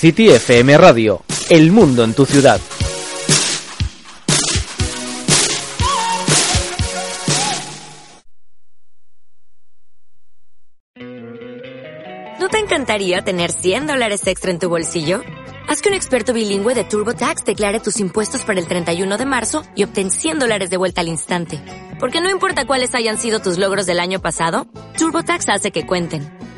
City FM Radio, el mundo en tu ciudad. ¿No te encantaría tener 100 dólares extra en tu bolsillo? Haz que un experto bilingüe de TurboTax declare tus impuestos para el 31 de marzo y obtén 100 dólares de vuelta al instante. Porque no importa cuáles hayan sido tus logros del año pasado, TurboTax hace que cuenten.